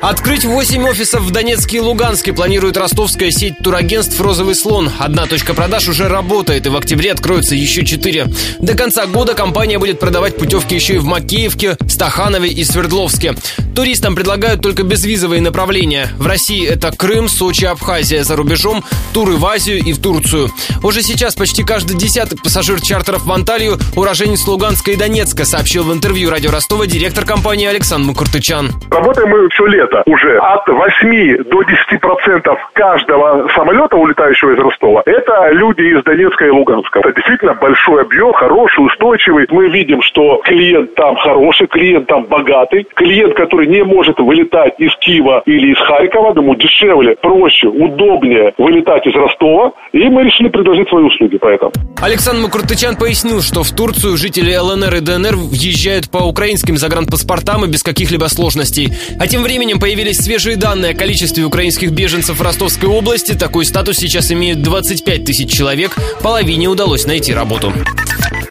Открыть 8 офисов в Донецке и Луганске планирует ростовская сеть турагентств «Розовый слон». Одна точка продаж уже работает, и в октябре откроются еще 4. До конца года компания будет продавать путевки еще и в Макеевке, Стаханове и Свердловске. Туристам предлагают только безвизовые направления. В России это Крым, Сочи, Абхазия. За рубежом туры в Азию и в Турцию. Уже сейчас почти каждый десятый пассажир чартеров в Анталию уроженец Луганска и Донецка, сообщил в интервью радио Ростова директор компании Александр Мукуртычан. Работаем мы все лето уже от 8 до 10 процентов каждого самолета, улетающего из Ростова, это люди из Донецка и Луганска. Это действительно большой объем, хороший, устойчивый. Мы видим, что клиент там хороший, клиент там богатый. Клиент, который не может вылетать из Киева или из Харькова, ему дешевле, проще, удобнее вылетать из Ростова. И мы решили предложить свои услуги поэтому. Александр Макуртычан пояснил, что в Турцию жители ЛНР и ДНР въезжают по украинским загранпаспортам и без каких-либо сложностей. А тем временем появились свежие данные о количестве украинских беженцев в Ростовской области. Такой статус сейчас имеют 25 тысяч человек. Половине удалось найти работу.